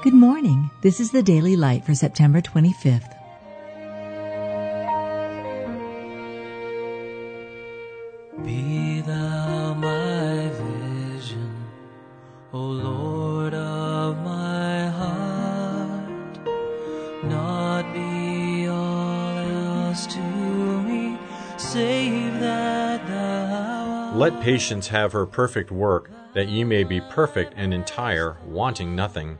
Good morning. This is the Daily Light for September 25th. Be thou my vision, O Lord of my heart. Not be all else to me, save that thou art. Let patience have her perfect work, that ye may be perfect and entire, wanting nothing.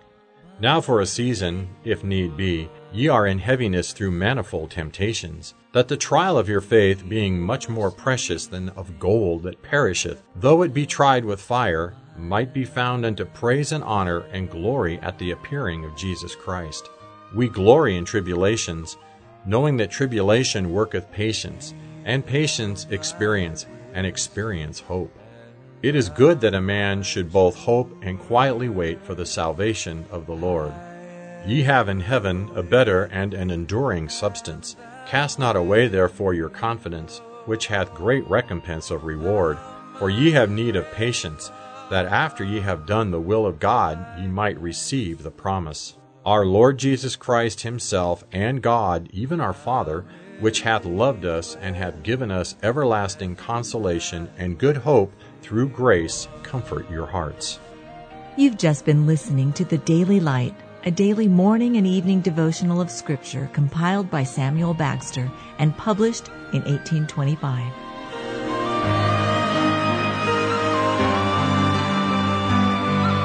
Now for a season, if need be, ye are in heaviness through manifold temptations, that the trial of your faith, being much more precious than of gold that perisheth, though it be tried with fire, might be found unto praise and honor and glory at the appearing of Jesus Christ. We glory in tribulations, knowing that tribulation worketh patience, and patience experience, and experience hope. It is good that a man should both hope and quietly wait for the salvation of the Lord. Ye have in heaven a better and an enduring substance. Cast not away therefore your confidence, which hath great recompense of reward. For ye have need of patience, that after ye have done the will of God ye might receive the promise. Our Lord Jesus Christ himself and God, even our Father, which hath loved us and hath given us everlasting consolation and good hope through grace, comfort your hearts. You've just been listening to the Daily Light, a daily morning and evening devotional of Scripture compiled by Samuel Bagster and published in 1825.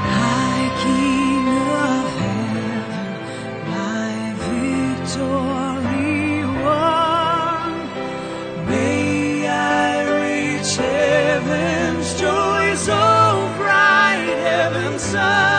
High King of heaven, my victory sun.